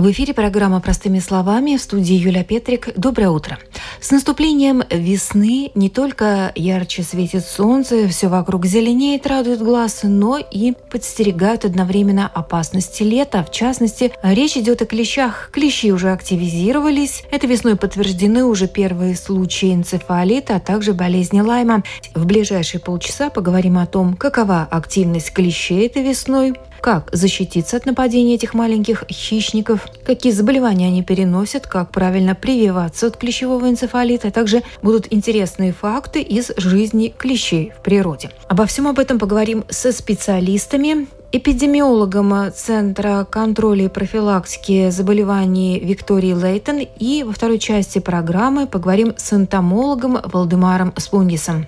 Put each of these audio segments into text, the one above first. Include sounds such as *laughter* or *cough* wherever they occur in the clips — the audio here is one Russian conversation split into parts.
В эфире программа «Простыми словами» в студии Юля Петрик. Доброе утро. С наступлением весны не только ярче светит солнце, все вокруг зеленеет, радует глаз, но и подстерегают одновременно опасности лета. В частности, речь идет о клещах. Клещи уже активизировались. Это весной подтверждены уже первые случаи энцефалита, а также болезни Лайма. В ближайшие полчаса поговорим о том, какова активность клещей этой весной, как защититься от нападения этих маленьких хищников, какие заболевания они переносят, как правильно прививаться от клещевого энцефалита, а также будут интересные факты из жизни клещей в природе. Обо всем об этом поговорим со специалистами, эпидемиологом Центра контроля и профилактики заболеваний Виктории Лейтон и во второй части программы поговорим с энтомологом Валдемаром Спунгисом.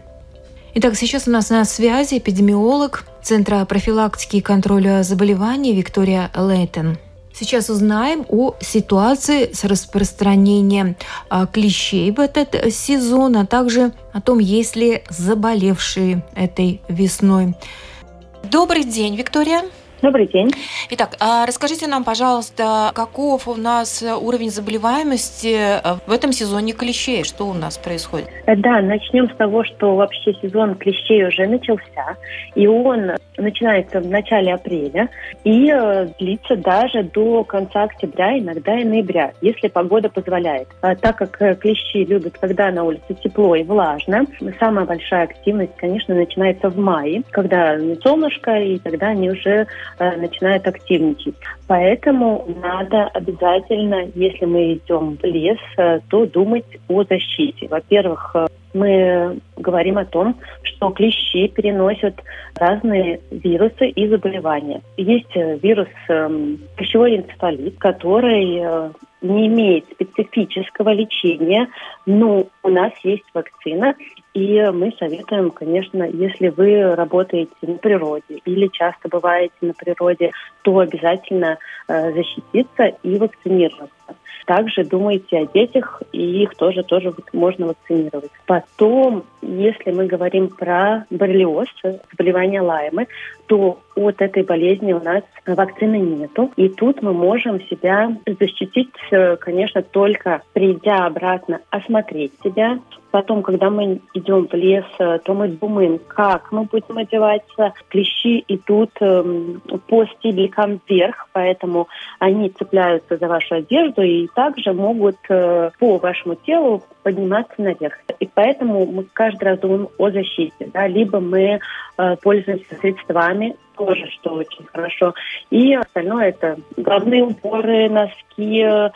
Итак, сейчас у нас на связи эпидемиолог Центра профилактики и контроля заболеваний Виктория Лейтон. Сейчас узнаем о ситуации с распространением а, клещей в этот сезон, а также о том, есть ли заболевшие этой весной. Добрый день, Виктория. Добрый день. Итак, а расскажите нам, пожалуйста, каков у нас уровень заболеваемости э, в этом сезоне клещей? Что у нас происходит? Э, да, начнем с того, что вообще сезон клещей уже начался, и он начинается в начале апреля и э, длится даже до конца октября, иногда и ноября, если погода позволяет. А так как клещи любят, когда на улице тепло и влажно, самая большая активность, конечно, начинается в мае, когда солнышко, и тогда они уже Э, начинают активничать. Поэтому надо обязательно, если мы идем в лес, э, то думать о защите. Во-первых, э, мы говорим о том, что клещи переносят разные вирусы и заболевания. Есть вирус клещевой энцефалит, который не имеет специфического лечения, но у нас есть вакцина, и мы советуем, конечно, если вы работаете на природе или часто бываете на природе, то обязательно э, защититься и вакцинироваться. Также думайте о детях, и их тоже, тоже можно вакцинировать. Потом, если мы говорим про боррелиоз, заболевание Лаймы, то от этой болезни у нас вакцины нету. И тут мы можем себя защитить, э, конечно, только придя обратно, осмотреть себя, Потом, когда мы идем в лес, э, то мы думаем, как мы будем одеваться. Клещи идут эм, по стебелькам вверх, поэтому они цепляются за вашу одежду и также могут э, по вашему телу подниматься наверх. И поэтому мы каждый раз думаем о защите. Да? Либо мы э, пользуемся средствами, тоже, что очень хорошо. И остальное это головные уборы, носки, э,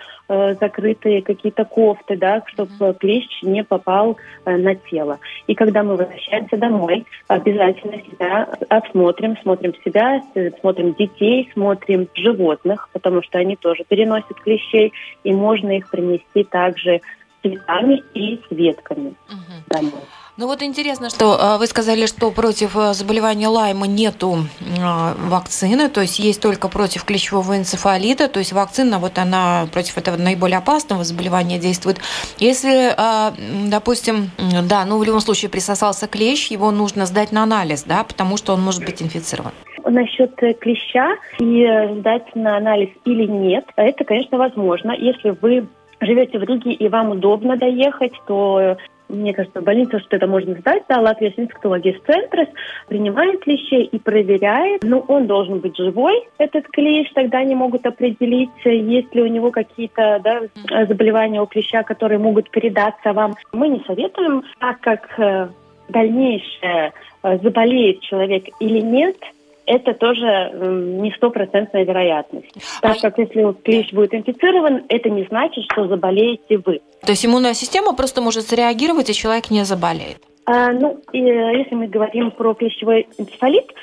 закрытые какие-то кофты, да, чтобы клещ не попал э, на тело. И когда мы возвращаемся домой, обязательно себя осмотрим, смотрим себя, смотрим детей, смотрим животных, потому что они тоже переносят клещей, и можно их принести также цветами и с ветками угу. домой. Ну вот интересно, что а, вы сказали, что против а, заболевания Лайма нету а, вакцины, то есть есть только против клещевого энцефалита, то есть вакцина вот она против этого наиболее опасного заболевания действует. Если, допустим, да, ну в любом случае присосался клещ, его нужно сдать на анализ, да, потому что он может быть инфицирован. Насчет э, клеща и э, сдать на анализ или нет, это, конечно, возможно, если вы живете в Риге и вам удобно доехать, то мне кажется, в больнице что это можно сдать, да, Латвия инфектология центрес принимает клещей и проверяет. Но он должен быть живой, этот клещ, тогда они могут определить, есть ли у него какие-то да, заболевания у клеща, которые могут передаться вам. Мы не советуем, так как э, дальнейшее э, заболеет человек или нет – это тоже не стопроцентная вероятность. Так как если клещ будет инфицирован, это не значит, что заболеете вы. То есть иммунная система просто может среагировать, и человек не заболеет? А, ну, и, если мы говорим про клещевой энцефалит, э,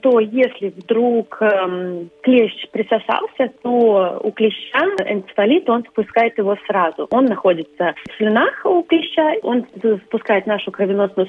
то если вдруг эм, клещ присосался, то у клеща энцефалит, он спускает его сразу. Он находится в слюнах у клеща, он спускает нашу кровеносную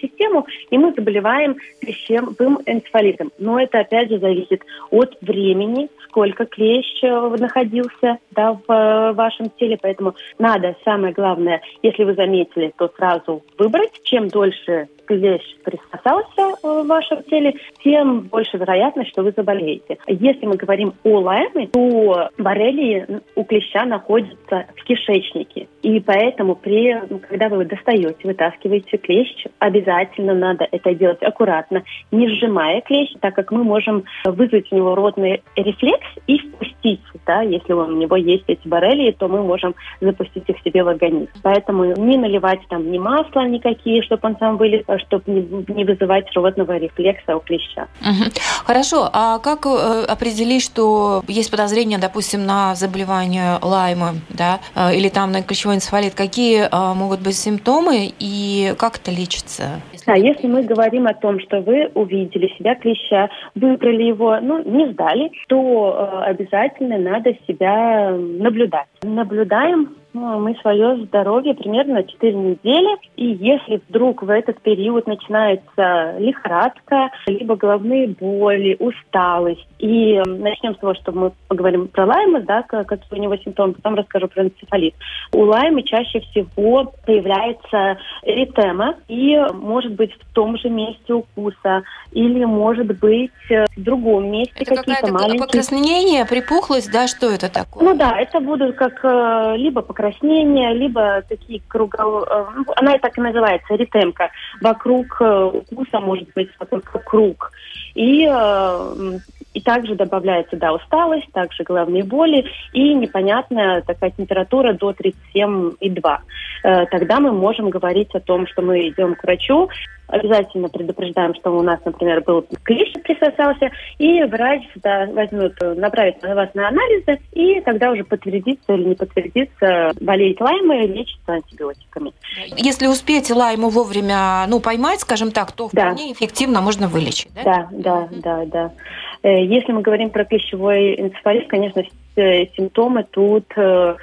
систему, и мы заболеваем клещевым энцефалитом. Но это, опять же, зависит от времени, сколько клещ э, находился да, в э, вашем теле. Поэтому надо, самое главное, если вы заметили, то сразу выбрать. Чем дольше клещ присосался в вашем теле, тем больше вероятность, что вы заболеете. Если мы говорим о лайме, то боррелии у клеща находятся в кишечнике. И поэтому, при, когда вы достаете, вытаскиваете клещ, обязательно надо это делать аккуратно, не сжимая клещ, так как мы можем вызвать у него ротный рефлекс и впустить, да, если у него есть эти боррелии, то мы можем запустить их себе в организм. Поэтому не наливать там ни масла никакие, чтобы он сам вылез, чтобы не, не вызывать рвотного рефлекса у клеща. Угу. Хорошо, а как э, определить, что есть подозрение, допустим, на заболевание Лайма, да, э, или там на клещевой энцефалит? Какие э, могут быть симптомы и как это лечится? Да, если мы говорим о том, что вы увидели себя клеща, выбрали его, ну, не сдали, то обязательно надо себя наблюдать. Наблюдаем ну, мы свое здоровье примерно 4 недели. И если вдруг в этот период начинается лихорадка, либо головные боли, усталость, и начнем с того, что мы поговорим про лайма, да, какие у него симптомы, потом расскажу про энцефалит. У лайма чаще всего появляется эритема, и может быть в том же месте укуса, или может быть в другом месте это какие-то маленькие... покраснение, припухлость, да, что это такое? Ну да, это будут как э, либо покраснения, либо такие кругов... Э, ну, она так и называется, эритемка. Вокруг э, укуса может быть такой круг. И и также добавляется, да, усталость, также головные боли и непонятная такая температура до 37,2. Э, тогда мы можем говорить о том, что мы идем к врачу, обязательно предупреждаем, что у нас, например, был клещ присосался, и врач да, возьмет, направит вас на анализы, и тогда уже подтвердится или не подтвердится, болеет лаймой, лечится антибиотиками. Если успеть лайму вовремя ну, поймать, скажем так, то вполне да. эффективно можно вылечить, да? Да, да, да, да. Э, если мы говорим про пищевой энцефалит, конечно, симптомы тут э,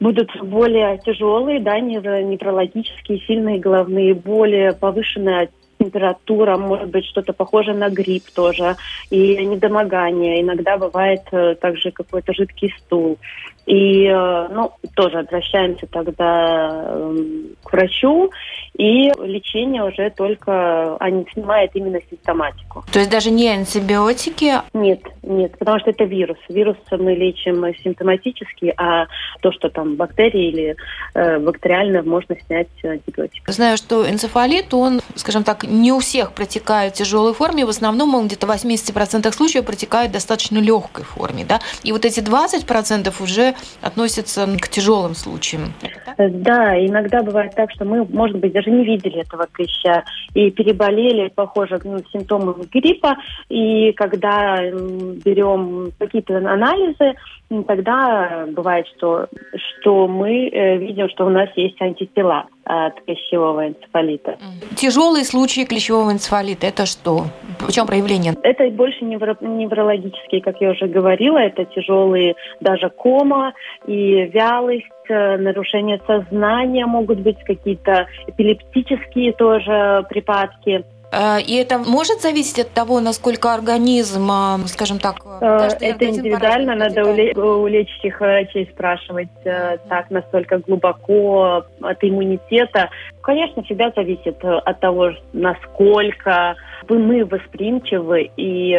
будут более тяжелые, да, неврологические, сильные головные боли, повышенная температура, может быть, что-то похожее на грипп тоже, и недомогание. Иногда бывает э, также какой-то жидкий стул. И, э, ну, тоже обращаемся тогда эм, к врачу, и лечение уже только они снимает именно симптоматику. То есть даже не антибиотики? Нет, нет, потому что это вирус. Вирус мы лечим симптоматически, а то, что там бактерии или э, бактериально, можно снять антибиотик. Знаю, что энцефалит, он, скажем так, не у всех протекает в тяжелой форме, в основном он где-то в 80% случаев протекает в достаточно легкой форме, да? И вот эти 20% уже относятся к тяжелым случаям. Да, иногда бывает так, что мы, может быть, даже не видели этого клеща и переболели, похоже, ну, симптомами гриппа. И когда берем какие-то анализы, тогда бывает, что, что мы э, видим, что у нас есть антитела от клещевого энцефалита. Тяжелые случаи клещевого энцефалита – это что? В чем проявление? Это больше невро неврологические, как я уже говорила. Это тяжелые даже кома и вялость, э, нарушение сознания, могут быть какие-то эпилептические тоже припадки. Э, и это может зависеть от того, насколько организм, э, скажем так... Э, это индивидуально, надо у лечащих врачей спрашивать так, настолько глубоко от иммунитета. Конечно, всегда зависит от того, насколько мы восприимчивы и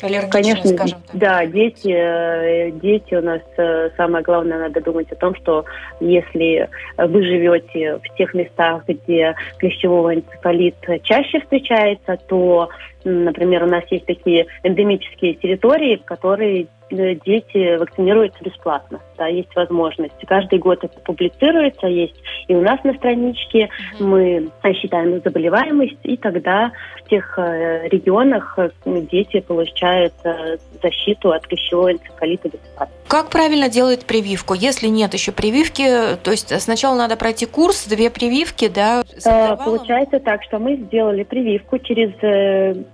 Конечно, скажем так. Да, дети, э, дети у нас э, самое главное, надо думать о том, что если вы живете в тех местах, где клещевого энцефалит чаще встречается, то, например, у нас есть такие эндемические территории, в которые дети вакцинируются бесплатно. Да, есть возможность. Каждый год это публицируется, есть и у нас на страничке. Мы считаем заболеваемость, и тогда в тех регионах дети получают защиту от клещевого энцефалита бесплатно. Как правильно делать прививку? Если нет еще прививки, то есть сначала надо пройти курс, две прививки, да? Получается так, что мы сделали прививку, через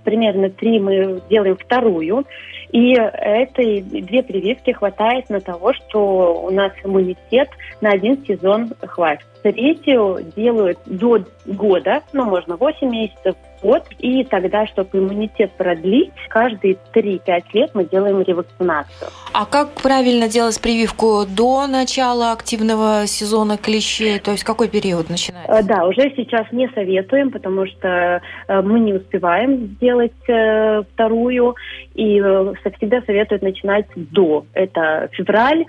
примерно три мы делаем вторую, и этой две прививки хватает на того, что у нас иммунитет на один сезон хватит. Третью делают до года, ну, можно 8 месяцев, год. И тогда, чтобы иммунитет продлить, каждые 3-5 лет мы делаем ревакцинацию. А как правильно делать прививку до начала активного сезона клещей? То есть какой период начинается? Э, да, уже сейчас не советуем, потому что э, мы не успеваем сделать э, вторую. И всегда советуют начинать до. Это февраль,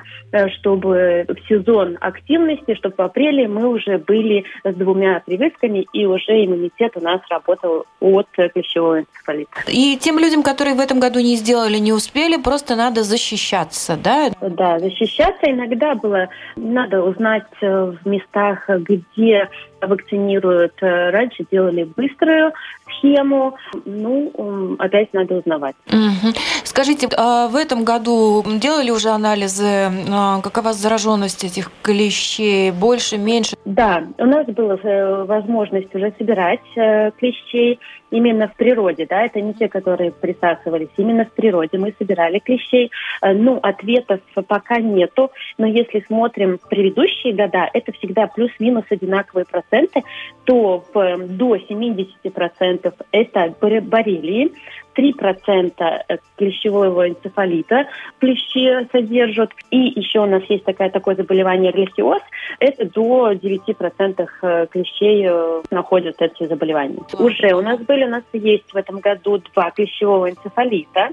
чтобы в сезон активности, чтобы в апреле мы уже были с двумя прививками, и уже иммунитет у нас работал от клещевого энцефалита. И тем людям, которые в этом году не сделали, не успели, просто надо защищаться, да? Да, защищаться иногда было, надо узнать э, в местах, где вакцинируют. Э, раньше делали быструю схему, ну, опять надо узнавать. Угу. Скажите, а в этом году делали уже анализы, а, какова зараженность этих клещей, больше, меньше? Да, у нас была э, возможность уже собирать э, клещей именно в природе, да, это не те, которые присасывались, именно в природе мы собирали клещей. Ну, ответов пока нету, но если смотрим предыдущие года, это всегда плюс-минус одинаковые проценты то до 70% это боррелии, 3% клещевого энцефалита клещи содержат. И еще у нас есть такое, такое заболевание глисиоз. Это до 9% э, клещей э, находят эти заболевания. Уже у нас были, у нас есть в этом году два клещевого энцефалита.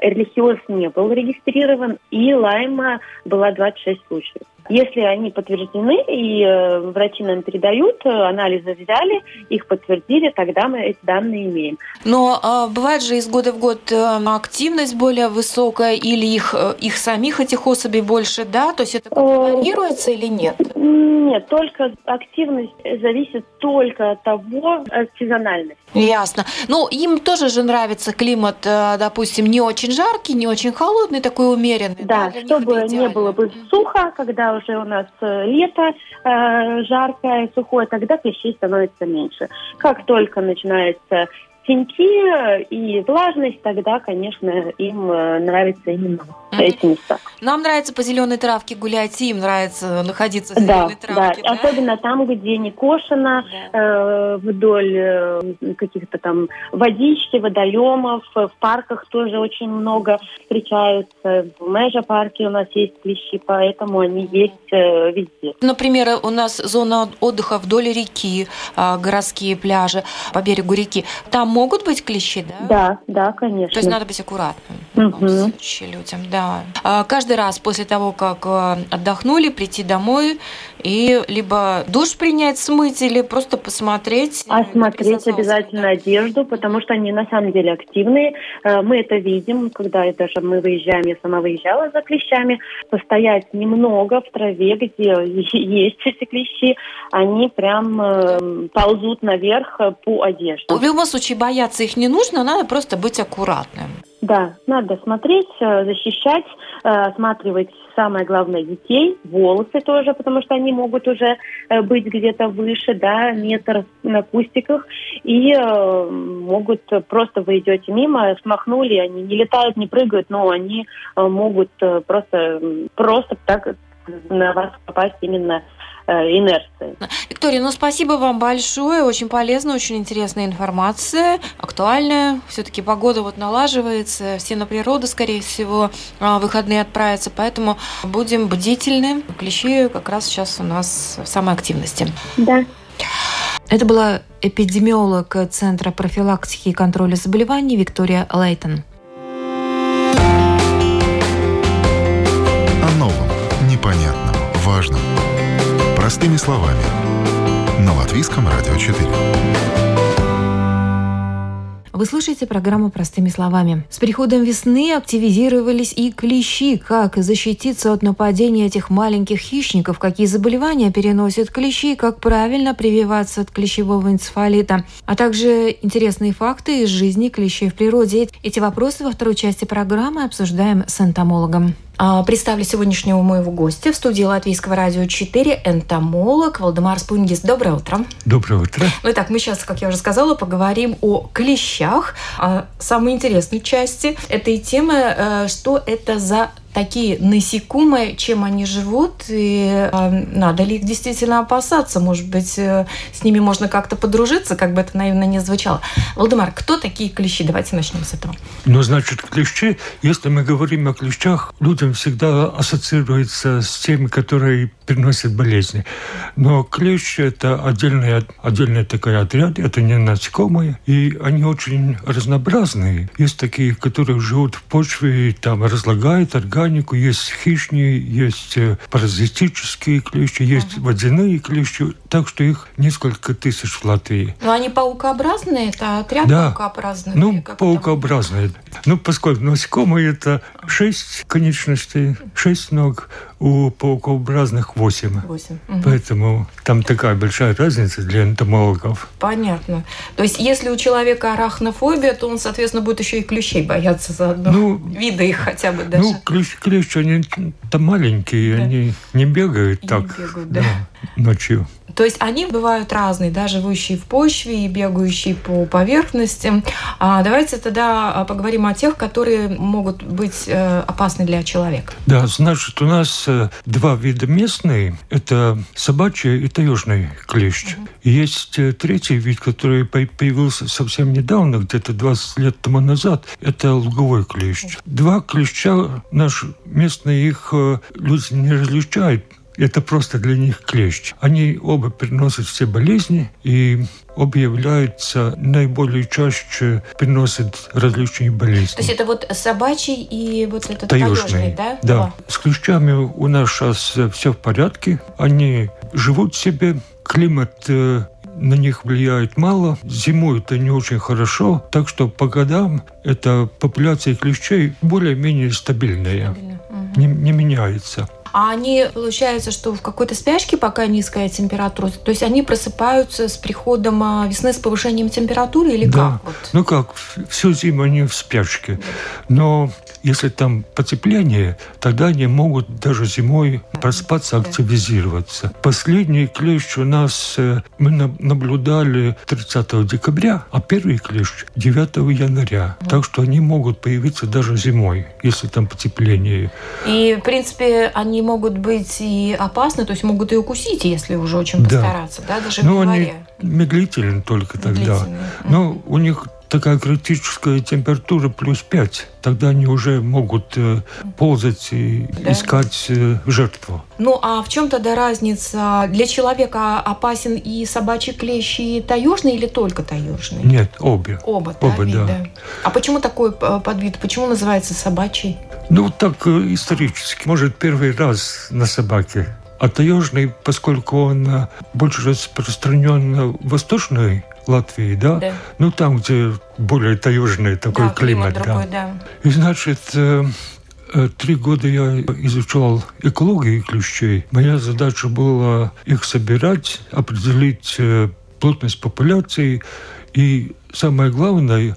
Эрлихиоз не был регистрирован, и лайма была 26 случаев. Если они подтверждены и э, врачи нам передают, э, анализы взяли, их подтвердили, тогда мы эти данные имеем. Но э, бывает же из года в год э, активность более высокая или их, их самих этих особей больше, да? То есть это контролируется или нет? Нет, только активность зависит только от того, от сезональности. Ясно. Ну, им тоже же нравится климат, допустим, не очень жаркий, не очень холодный, такой умеренный. Да, да чтобы не было бы сухо, когда уже у нас э, лето э, жаркое, сухое, тогда клещей становится меньше. Как только начинается теньки и влажность, тогда, конечно, им э, нравится именно mm-hmm. эти места. Нам нравится по зеленой травке гулять, им нравится находиться в зеленой да, травке. Да. да, особенно там, где не кошено, да. э, вдоль э, каких-то там водички, водоемов, в парках тоже очень много встречаются. В Межа парке у нас есть клещи, поэтому они есть э, везде. Например, у нас зона отдыха вдоль реки, э, городские пляжи по берегу реки. Там могут быть клещи, да? Да, да, конечно. То есть надо быть аккуратным угу. случае людям, да. А каждый раз после того, как э, отдохнули, прийти домой и либо душ принять, смыть, или просто посмотреть. Осмотреть обязательно одежду, потому что они на самом деле активные. Э, мы это видим, когда даже мы выезжаем, я сама выезжала за клещами, постоять немного в траве, где есть эти клещи, они прям э, ползут наверх по одежде. В любом случае бояться их не нужно, надо просто быть аккуратным. Да, надо смотреть, э, защищать, э, осматривать самое главное детей, волосы тоже, потому что они могут уже э, быть где-то выше, да, метр на кустиках, и могут просто вы идете мимо, смахнули, они не летают, не прыгают, но они могут просто, просто так на вас попасть именно Э, инерции. Виктория, ну спасибо вам большое, очень полезная, очень интересная информация, актуальная. Все-таки погода вот налаживается, все на природу, скорее всего, а, выходные отправятся, поэтому будем бдительны. Клещи как раз сейчас у нас в самой активности. Да. Это была эпидемиолог Центра профилактики и контроля заболеваний Виктория Лейтон. О новом, непонятном, важном – Простыми словами. На Латвийском радио 4. Вы слушаете программу «Простыми словами». С приходом весны активизировались и клещи. Как защититься от нападения этих маленьких хищников, какие заболевания переносят клещи, как правильно прививаться от клещевого энцефалита, а также интересные факты из жизни клещей в природе. Эти вопросы во второй части программы обсуждаем с энтомологом. А, представлю сегодняшнего моего гостя в студии Латвийского радио 4 энтомолог Валдемар Спунгис. Доброе утро. Доброе утро. Ну итак, мы сейчас, как я уже сказала, поговорим о клещах, о самой интересной части этой темы, э, что это за такие насекомые, чем они живут, и э, надо ли их действительно опасаться? Может быть, э, с ними можно как-то подружиться, как бы это, наивно, не звучало. Владимир, кто такие клещи? Давайте начнем с этого. Ну, значит, клещи, если мы говорим о клещах, людям всегда ассоциируется с теми, которые переносят болезни. Но клещ – это отдельный, отдельный такой отряд, это не насекомые, и они очень разнообразные. Есть такие, которые живут в почве, и там разлагают организм, органику, есть хищные, есть э, паразитические клещи, есть uh водяные клещи, так что их несколько тысяч в Латвии. Но они паукообразные, это отряд да. паукообразных? Ну, паукообразные. Ну, поскольку насекомые это шесть конечностей, шесть ног, у паукообразных восемь. Восемь. Угу. Поэтому там такая большая разница для энтомологов. Понятно. То есть, если у человека арахнофобия, то он, соответственно, будет еще и клещей бояться заодно. Ну, Вида их хотя бы даже. Ну, клещ, клещ они там маленькие, да. они не бегают и так не бегают, да. Да, ночью. То есть они бывают разные, да, живущие в почве и бегающие по поверхности. А давайте тогда а, поговорим о тех, которые могут быть э, опасны для человека. Да, значит, у нас э, два вида местные. Это собачий и таежный клещ. Угу. Есть э, третий вид, который появился совсем недавно, где-то 20 лет тому назад. Это луговой клещ. Два клеща наши местные их люди не различают это просто для них клещ. Они оба переносят все болезни и обе являются наиболее чаще переносят различные болезни. То есть это вот собачий и вот этот таежный, таежный да? Да. О. С клещами у нас сейчас все в порядке. Они живут себе, климат э, на них влияет мало, зимуют они очень хорошо, так что по годам эта популяция клещей более-менее стабильная, Стабильно. Не, не меняется. А они, получается, что в какой-то спячке, пока низкая температура, то есть они просыпаются с приходом а, весны с повышением температуры или да. как? Вот? Ну как, всю зиму они в спячке. Но если там потепление, тогда они могут даже зимой проспаться, активизироваться. Последний клещ у нас э, мы наблюдали 30 декабря, а первый клещ 9 января. Так что они могут появиться даже зимой, если там потепление. И, в принципе, они могут быть и опасны, то есть могут и укусить, если уже очень постараться, да, да даже ну, в январе. Они медлительны только тогда. Но у них такая критическая температура плюс 5, тогда они уже могут э, ползать и да. искать э, жертву. Ну а в чем тогда разница? Для человека опасен и собачий клещ, и таежный или только таежный? Нет, обе. Оба, да, Оба, вид, да. А почему такой э, подвид? Почему называется собачий? Ну, так исторически. Может, первый раз на собаке а таежный, поскольку он больше распространен в восточной Латвии, да? да. Ну, там, где более таежный такой да, климат. климат другой, да. да. И, значит, э, э, Три года я изучал экологию клещей. Моя задача была их собирать, определить э, плотность популяции и, самое главное,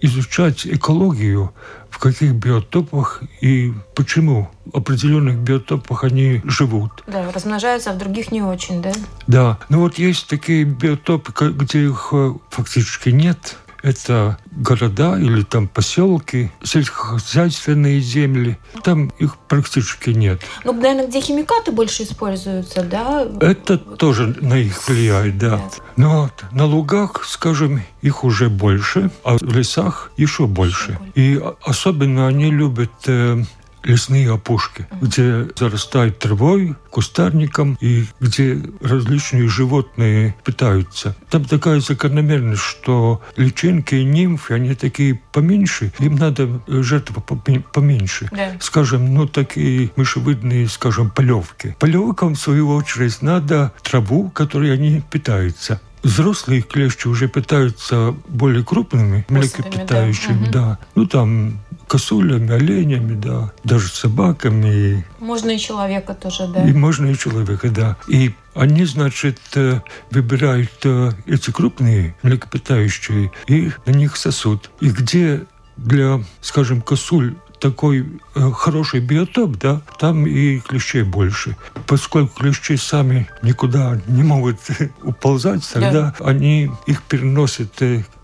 изучать экологию в каких биотопах и почему в определенных биотопах они живут. Да, размножаются, а в других не очень, да? Да. Ну вот есть такие биотопы, где их э, фактически нет это города или там поселки, сельскохозяйственные земли. Там их практически нет. Ну, наверное, где химикаты больше используются, да? Это тоже на их влияет, да. Но на лугах, скажем, их уже больше, а в лесах еще больше. И особенно они любят э, лесные опушки, где зарастает травой, кустарником и где различные животные питаются. Там такая закономерность, что личинки и нимфы, они такие поменьше, им надо жертва поменьше. Да. Скажем, ну такие мышевидные, скажем, полевки. Полевкам, в свою очередь, надо траву, которой они питаются взрослые клещи уже питаются более крупными млекопитающими, да. да. Ну, там косулями, оленями, да, даже собаками. Можно и человека тоже, да. И можно и человека, да. И они, значит, э, выбирают э, эти крупные млекопитающие и на них сосут. И где для, скажем, косуль такой э, хороший биотоп, да, там и клещей больше. Поскольку клещи сами никуда не могут *laughs* уползать, тогда да. они их переносят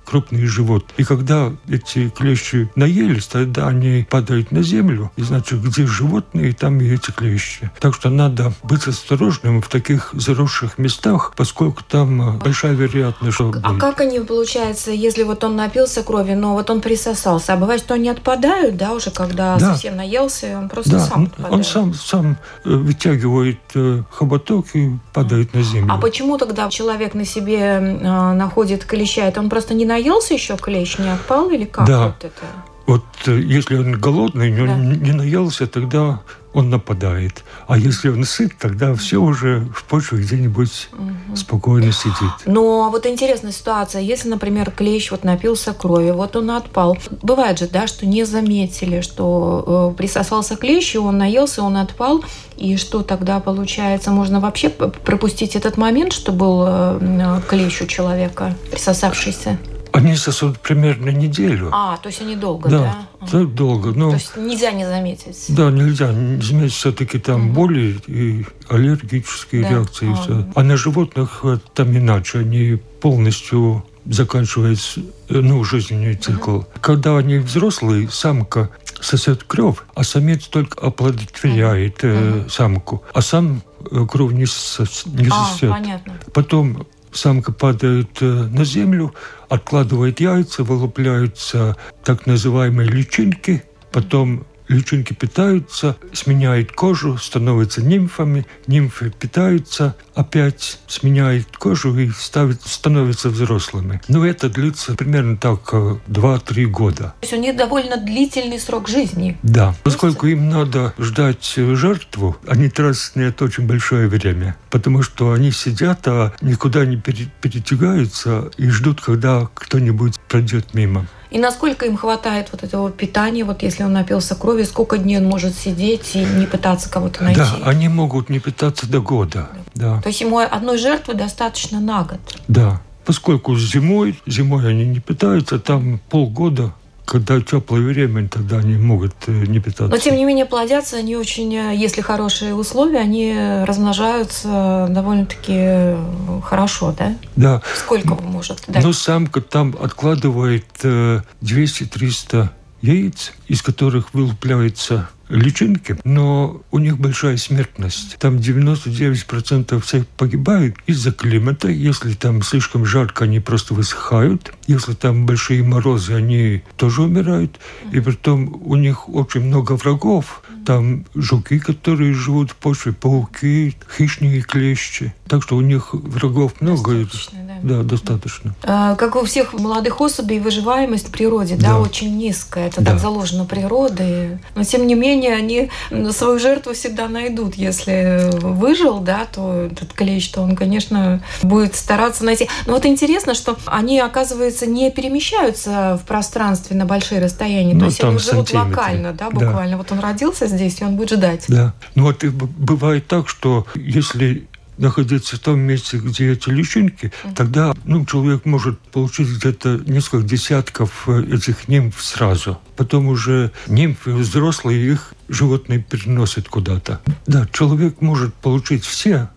крупный живот. И когда эти клещи наелись, тогда они падают на землю. И значит, где животные, там и эти клещи. Так что надо быть осторожным в таких заросших местах, поскольку там э, большая вероятность, что... А как они, получается, если вот он напился крови, но вот он присосался, а бывает, что они отпадают, да, уже когда да. совсем наелся, он просто да, сам отпадает? он сам, сам э, вытягивает э, хоботок и падает на землю. А почему тогда человек на себе находит клеща? Это он просто не наелся? еще клещ, не отпал или как да. вот это? Вот э, если он голодный, да. не наелся, тогда он нападает. А если он сыт, тогда все уже в почве где-нибудь угу. спокойно сидит. Но вот интересная ситуация. Если, например, клещ вот напился крови, вот он отпал. Бывает же, да, что не заметили, что э, присосался клещ, и он наелся, он отпал. И что тогда получается? Можно вообще пропустить этот момент, что был э, клещ у человека, присосавшийся? Они сосут примерно неделю. А, то есть они долго, да? Да, так долго. Но, то есть нельзя не заметить? Да, нельзя не заметить. Все-таки там угу. боли и аллергические да. реакции. А, все. а на животных э, там иначе. Они полностью заканчивают ну, жизненный цикл. Угу. Когда они взрослые, самка сосет кровь, а самец только оплодотворяет угу. э, самку. А сам э, кровь не, сос, не а, сосет. Понятно. Потом самка падает э, на землю, откладывает яйца, вылупляются так называемые личинки, потом личинки питаются, сменяют кожу, становятся нимфами, нимфы питаются, опять сменяют кожу и ставят, становятся взрослыми. Но это длится примерно так 2-3 э, года. То есть у них довольно длительный срок жизни. Да, поскольку им надо ждать э, жертву, они тратят на это очень большое время, потому что они сидят, а никуда не перетягаются и ждут, когда кто-нибудь пройдет мимо. И насколько им хватает вот этого питания, вот если он напился крови, сколько дней он может сидеть и не пытаться кого-то найти? Да, они могут не питаться до года. Да. То есть ему одной жертвы достаточно на год? Да. Поскольку зимой, зимой они не питаются, там полгода когда теплое время, тогда они могут э, не питаться. Но тем не менее плодятся они очень, э, если хорошие условия, они размножаются довольно-таки э, хорошо, да? Да. Сколько может дать? Ну, самка там откладывает 200-300 яиц, из которых вылупляется личинки, но у них большая смертность. Там 99% всех погибают из-за климата. Если там слишком жарко, они просто высыхают. Если там большие морозы, они тоже умирают. И потом у них очень много врагов. Там жуки, которые живут в почве, пауки, хищники, клещи. Так что у них врагов много. Достаточно, да. да, достаточно. А, как у всех молодых особей, выживаемость в природе, да, да очень низкая. Это да. так заложено природой. Но тем не менее, они свою жертву всегда найдут. Если выжил, да, то этот клещ, то он, конечно, будет стараться найти. Но вот интересно, что они, оказывается, не перемещаются в пространстве на большие расстояния. Ну, то есть они живут локально, да, буквально. Да. Вот он родился здесь, и он будет ждать. Да. Ну вот бывает так, что если находиться в том месте, где эти личинки, mm-hmm. тогда ну, человек может получить где-то несколько десятков э, этих нимф сразу. Потом уже нимфы взрослые, их животные переносят куда-то. Да, человек может получить все,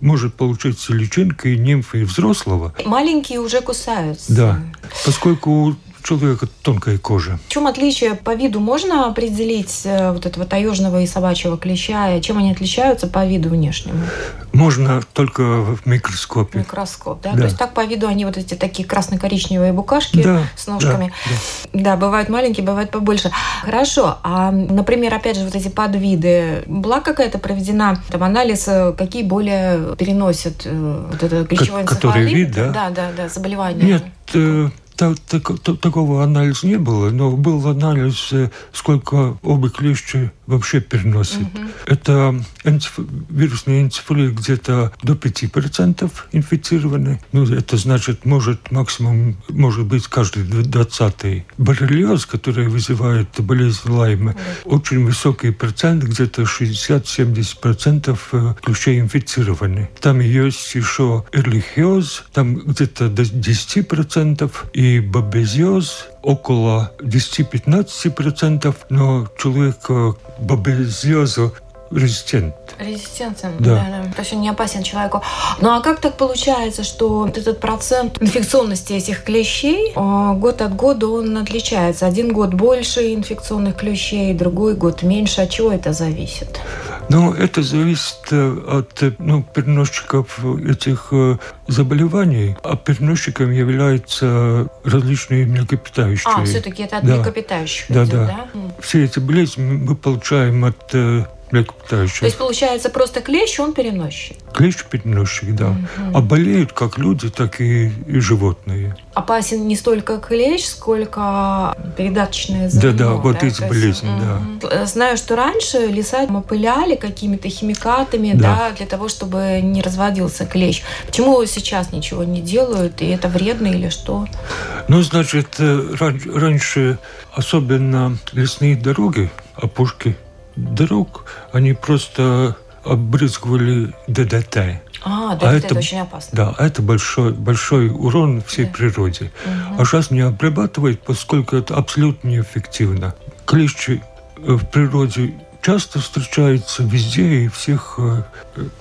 может получить личинка и нимфы и взрослого. Маленькие уже кусаются. Да, поскольку человека тонкая кожа. В чем отличие по виду? Можно определить э, вот этого таежного и собачьего клеща? Чем они отличаются по виду внешнему? Можно только в микроскопе. Микроскоп, да? да. То есть так по виду они вот эти такие красно-коричневые букашки да, с ножками. Да, да. да, бывают маленькие, бывают побольше. Хорошо. А, например, опять же, вот эти подвиды. Была какая-то проведена там анализ, э, какие более переносят э, вот это клещевой? Который вид, да? Да, да, да, заболевание. Нет, так, так, такого анализа не было, но был анализ, э, сколько оба клещи вообще переносит. Угу. Это энцеф... вирусный энцефалит где-то до 5% инфицированы. Ну, это значит, может максимум, может быть, каждый 20-й. Боррелиоз, который вызывает болезнь Лайма, угу. очень высокий процент, где-то 60-70% э, ключей инфицированы. Там есть еще эрлихиоз, там где-то до 10%, и бабезиоз, около 10-15%, но человек к бабезиозу резистент. Резистентен, да. да, да. То есть он не опасен человеку. Ну а как так получается, что этот процент инфекционности этих клещей а, год от года он отличается? Один год больше инфекционных клещей, другой год меньше. От чего это зависит? Ну, это зависит э, от э, ну, переносчиков этих э, заболеваний, а переносчиком являются различные млекопитающие. А, все-таки это от да. млекопитающих да, идет, да. да? Все эти болезни мы получаем от млекопитающих. То есть, получается, просто клещ, он переносчик? Клещ переносчик, да. Угу. А болеют как люди, так и, и животные. Опасен не столько клещ, сколько передаточное звено. Да, да, вот да? эти болезни, да. Знаю, что раньше леса опыляли какими-то химикатами, да. да, для того, чтобы не разводился клещ. Почему сейчас ничего не делают, и это вредно или что? Ну, значит, э, раньше особенно лесные дороги, опушки дорог, они просто обрызгивали ДДТ. А, ДДТ а это, это очень опасно. Да, это большой, большой урон всей да. природе. Угу. А сейчас не обрабатывает, поскольку это абсолютно неэффективно. Клещи в природе часто встречается везде и всех э,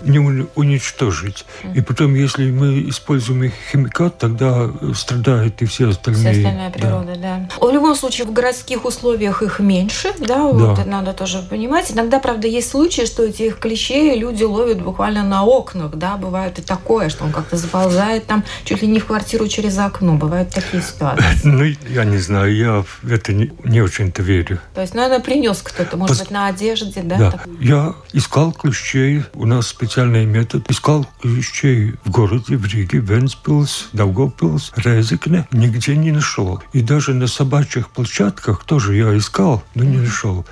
не уничтожить. И потом, если мы используем химикат, тогда страдают и все остальные. Вся остальная природа, да. да. В любом случае, в городских условиях их меньше, да, вот да. это надо тоже понимать. Иногда, правда, есть случаи, что этих клещей люди ловят буквально на окнах, да, бывает и такое, что он как-то заползает там чуть ли не в квартиру через окно. Бывают такие ситуации. *laughs* Ну, я не знаю, я в это не, не очень-то верю. То есть, наверное, принес кто-то, может Пос... быть, на одежде, да? Да. Я искал клещей у нас специальный метод. Искал ключей в городе, в Риге, Венспилс, Даугавпилс, Резекне. Нигде не нашел. И даже на собачьих площадках тоже я искал, но не нашел.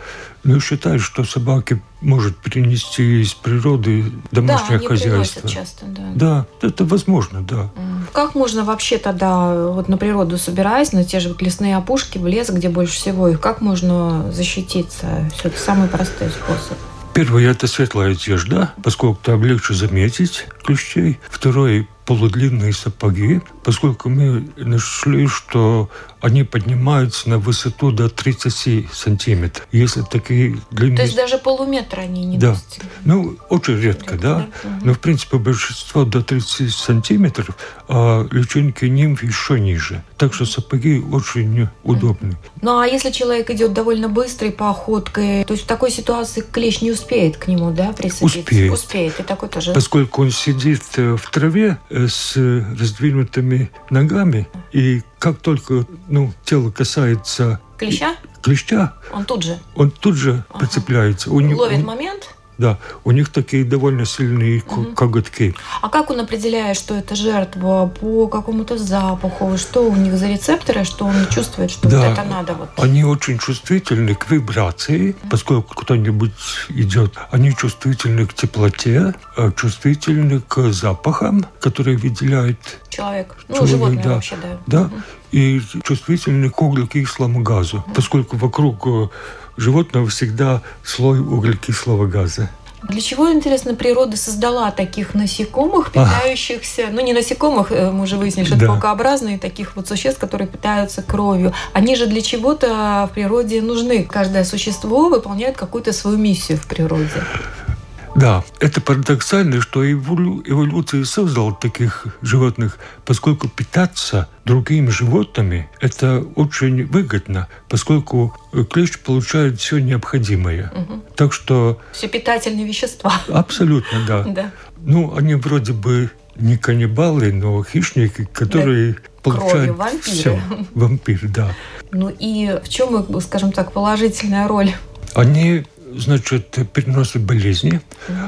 Ну, считаю, что собаки может принести из природы домашнее да, хозяйство. часто, да. Да, это возможно, да. Как можно вообще тогда вот на природу собираясь, на те же лесные опушки, в лес, где больше всего их, как можно защититься? Все это самый простой способ. Первое – это светлая одежда, поскольку там легче заметить клещей. Второе – полудлинные сапоги, поскольку мы нашли, что они поднимаются на высоту до 30 сантиметров. Если такие длинные... То есть даже полуметра они не да. достигают? Ну, очень редко, редко да. да? Но, в принципе, большинство до 30 сантиметров, а личинки нимф еще ниже. Так что сапоги очень удобны. Ну, а если человек идет довольно быстрой походкой, то есть в такой ситуации клещ не успеет к нему, да, присоединиться? Успеет. Успеет. И такой тоже... Поскольку он сидит э, в траве с раздвинутыми ногами, и как только ну, тело касается клеща, клеща он тут же, он тут же ага. прицепляется. Он, Ловит он, момент. Да, у них такие довольно сильные угу. коготки. А как он определяет, что это жертва по какому-то запаху? Что у них за рецепторы, что он чувствует, что да, вот это надо? Вот? Они очень чувствительны к вибрации, угу. поскольку кто-нибудь идет. Они чувствительны к теплоте, а чувствительны к запахам, которые выделяет человек. Ну, человек, животное да. вообще, да. Да, угу. и чувствительны к углекислому газу, угу. поскольку вокруг э, животного всегда слой углекислого газа. Для чего, интересно, природа создала таких насекомых, питающихся, ну не насекомых, э, мы уже выяснили, что да. это паукообразные, таких вот существ, которые питаются кровью. Они же для чего-то в природе нужны. Каждое существо выполняет какую-то свою миссию в природе. Да, это парадоксально, что эволюция создала таких животных, поскольку питаться другими животными – это очень выгодно, поскольку клещ получает все необходимое. Угу. Так что… Все питательные вещества. Абсолютно, да. *laughs* да. Ну, они вроде бы не каннибалы, но хищники, которые да. получают Кровью, все. Вампир, да. Ну и в чем, скажем так, положительная роль? Они значит, переносит болезни,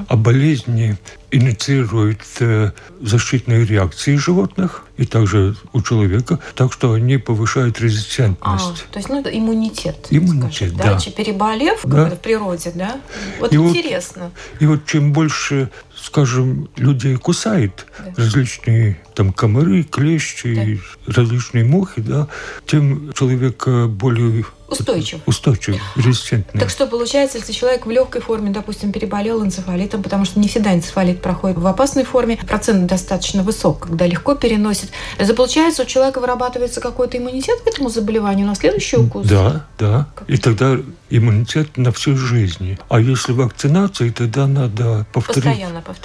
а болезни инициируют э, защитные реакции животных и также у человека, так что они повышают резистентность. А, то есть, ну, это иммунитет. Иммунитет, скажем, да. да. Переболев да. в природе, да? Вот и интересно. Вот, и вот чем больше, скажем, людей кусает да. различные там комары, клещи, да. различные мухи, да, тем человек более Устойчив. Устойчив, резистентный. Так что получается, если человек в легкой форме, допустим, переболел энцефалитом, потому что не всегда энцефалит проходит в опасной форме, процент достаточно высок, когда легко переносит, это получается, у человека вырабатывается какой-то иммунитет к этому заболеванию на следующий укус? Да, да. Как? И тогда иммунитет на всю жизнь. А если вакцинация, тогда надо повторить. Постоянно повторять.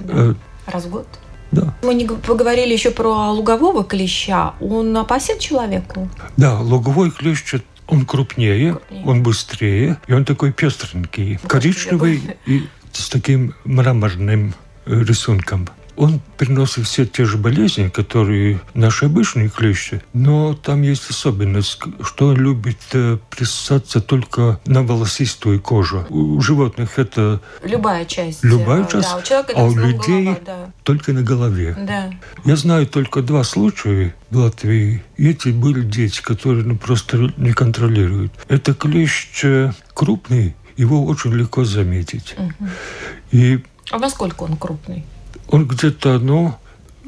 Да? Э, Раз в год? Да. Мы не поговорили еще про лугового клеща. Он опасен человеку? Да, луговой клещ он крупнее, крупнее, он быстрее, и он такой пестренький, коричневый и с таким мраморным э, рисунком. Он переносит все те же болезни, которые наши обычные клещи, но там есть особенность, что он любит э, присасаться только на волосистую кожу. У животных это... Любая часть. Любая часть, да, у человека а у людей голова, да. только на голове. Да. Я знаю только два случая в Латвии. И эти были дети, которые ну, просто не контролируют. Это клещ э, крупный, его очень легко заметить. Угу. И а насколько он крупный? Он где-то, ну,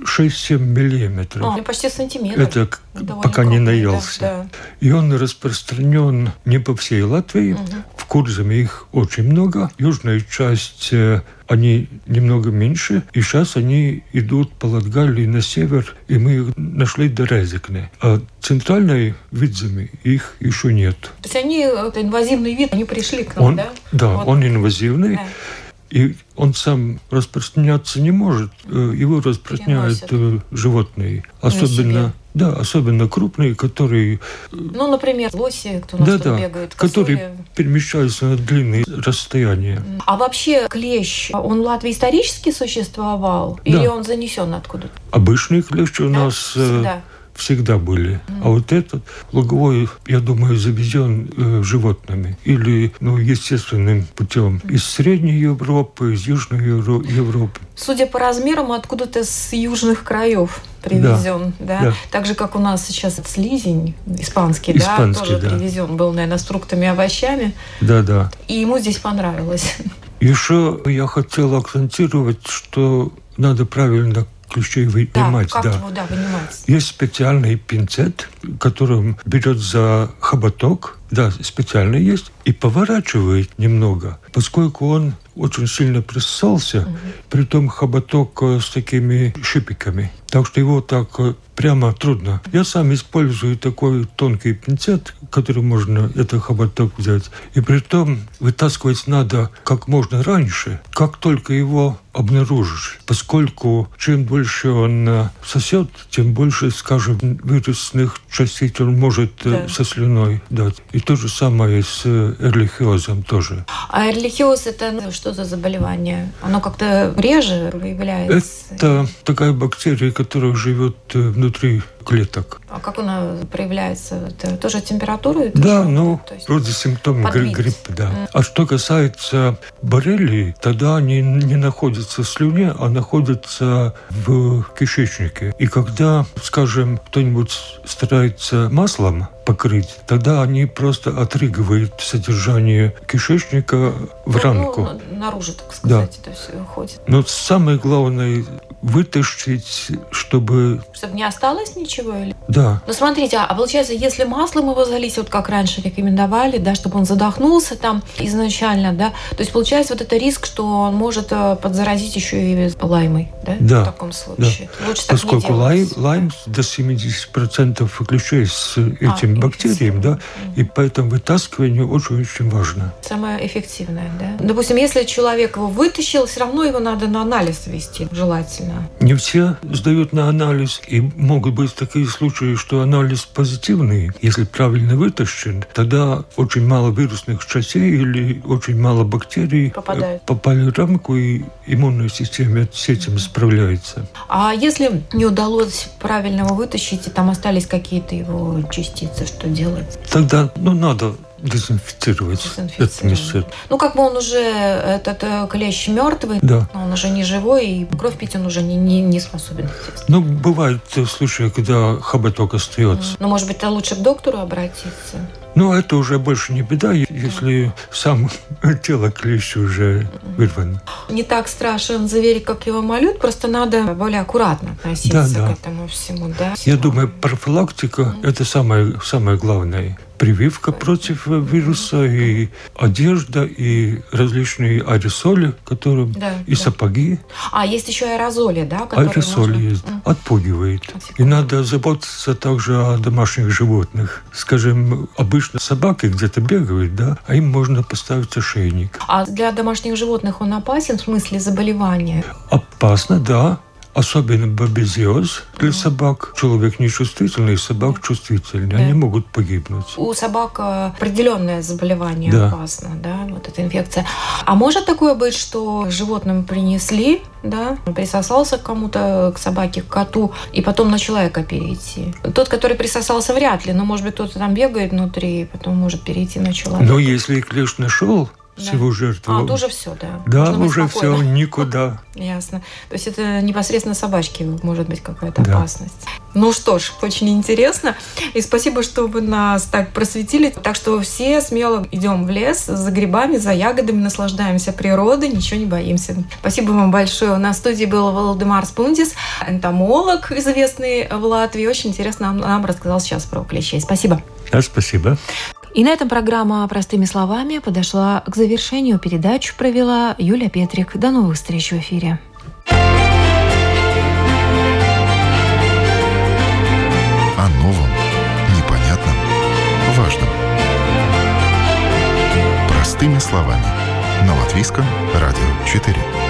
6-7 миллиметров. А, почти сантиметр. Это Довольно пока крупный, не наелся. Да, да. И он распространен не по всей Латвии. Угу. В Курзаме их очень много. Южная часть, э, они немного меньше. И сейчас они идут по Латгалии на север, и мы их нашли до Резекне. А центральной Видзами их еще нет. То есть они, это инвазивный вид, они пришли к нам, он, да? Да, вот. он инвазивный. Да. И он сам распространяться не может, э, его распространяют Переносят. Э, животные. Особенно, да, особенно крупные, которые... Э, ну, например, лоси, кто у нас да, да, бегает. Которые перемещаются на длинные расстояния. А вообще клещ, он в Латвии исторически существовал? Да. Или он занесен откуда-то? Обычный клещ у да? нас... Всегда всегда были. А вот этот луговой, я думаю, завезен э, животными или ну, естественным путем из Средней Европы, из Южной Евро- Европы. Судя по размерам, откуда-то с южных краев привезен, да, да? да. Так же, как у нас сейчас слизень испанский, испанский да, тоже да. привезен был, наверное, с фруктами и овощами. Да, да. И ему здесь понравилось. Еще я хотел акцентировать, что надо правильно ключей вынимать. Да, как да. его да, вынимать? Есть специальный пинцет, которым берет за хоботок, да, специально есть, и поворачивает немного, поскольку он очень сильно присосался, угу. притом хоботок э, с такими шипиками. Так что его так э, прямо трудно. Я сам использую такой тонкий пинцет, который можно это хоботок взять. И при том вытаскивать надо как можно раньше, как только его обнаружишь. Поскольку чем больше он э, сосет, тем больше, скажем, вирусных частиц он может да. со слюной дать. И то же самое с эрлихиозом тоже. А эрлихиоз это ну, что за заболевание? Оно как-то реже выявляется? Это такая бактерия, которая живет э, внутри клеток. А как она проявляется? Это тоже температура? Это да, ну, есть... вроде симптомы гри- гриппа, да. Mm. А что касается боррелий, тогда они не находятся в слюне, а находятся в кишечнике. И когда, скажем, кто-нибудь старается маслом покрыть, тогда они просто отрыгивают содержание кишечника в ну, рамку. Ну, наружу, так сказать, да. это все уходит. Но самое главное вытащить, чтобы... Чтобы не осталось ничего? Или... Да. Ну, смотрите, а получается, если маслом его залить, вот как раньше рекомендовали, да, чтобы он задохнулся там изначально, да, то есть получается вот это риск, что он может э, подзаразить еще и лаймой, да? Да. В таком случае. Да. Лучше Поскольку лайм, лайм до 70% ключей с этим а, бактериям, да, и поэтому вытаскивание очень-очень важно. Самое эффективное, да? Допустим, если человек его вытащил, все равно его надо на анализ вести желательно правильно? Не все сдают на анализ, и могут быть такие случаи, что анализ позитивный. Если правильно вытащен, тогда очень мало вирусных частей или очень мало бактерий Попадают. попали в рамку, и иммунная система с этим справляется. А если не удалось правильно его вытащить, и там остались какие-то его частицы, что делать? Тогда ну, надо дезинфицировать, место. Ну, как бы он уже, этот э, клещ мертвый, да. он уже не живой, и кровь пить он уже не, не, не способен. Ну, бывают случаи, когда хоботок остается. Ну, может быть, лучше к доктору обратиться? Ну, это уже больше не беда, если сам *laughs* тело клеща уже вырвано. Не так страшен зверь, как его малют, просто надо более аккуратно относиться да, да. к этому всему. Да? Я думаю, профилактика это самое, самое главное прививка против вируса, и одежда, и различные аэрозоли, которые да, и да. сапоги. А, есть еще аэрозоли, да? Аэрозоли можно... есть, mm. отпугивает. И надо заботиться также о домашних животных. Скажем, обычно собаки где-то бегают, да, а им можно поставить ошейник. А для домашних животных он опасен в смысле заболевания? Опасно, да. Особенно бабезиоз для собак. Человек нечувствительный, собак чувствительный. Да. Они могут погибнуть. У собак э, определенное заболевание да. опасно, да, вот эта инфекция. А может такое быть, что животным принесли, да, присосался к кому-то, к собаке, к коту, и потом на человека перейти? Тот, который присосался, вряд ли, но, может быть, кто-то там бегает внутри, и потом может перейти на человека. Но если клещ нашел, да. всего жертву. А, тоже все, да. Да, Можно уже все, никуда. *laughs* Ясно. То есть это непосредственно собачки может быть какая-то да. опасность. Ну что ж, очень интересно. И спасибо, что вы нас так просветили. Так что все смело идем в лес за грибами, за ягодами, наслаждаемся природой, ничего не боимся. Спасибо вам большое. На студии был Валдемар Спундис, энтомолог, известный в Латвии. Очень интересно нам, нам рассказал сейчас про клещей. Спасибо. Да, спасибо. И на этом программа «Простыми словами» подошла к завершению. Передачу провела Юлия Петрик. До новых встреч в эфире. О новом, непонятном, важном. Простыми словами. На Латвийском радио 4.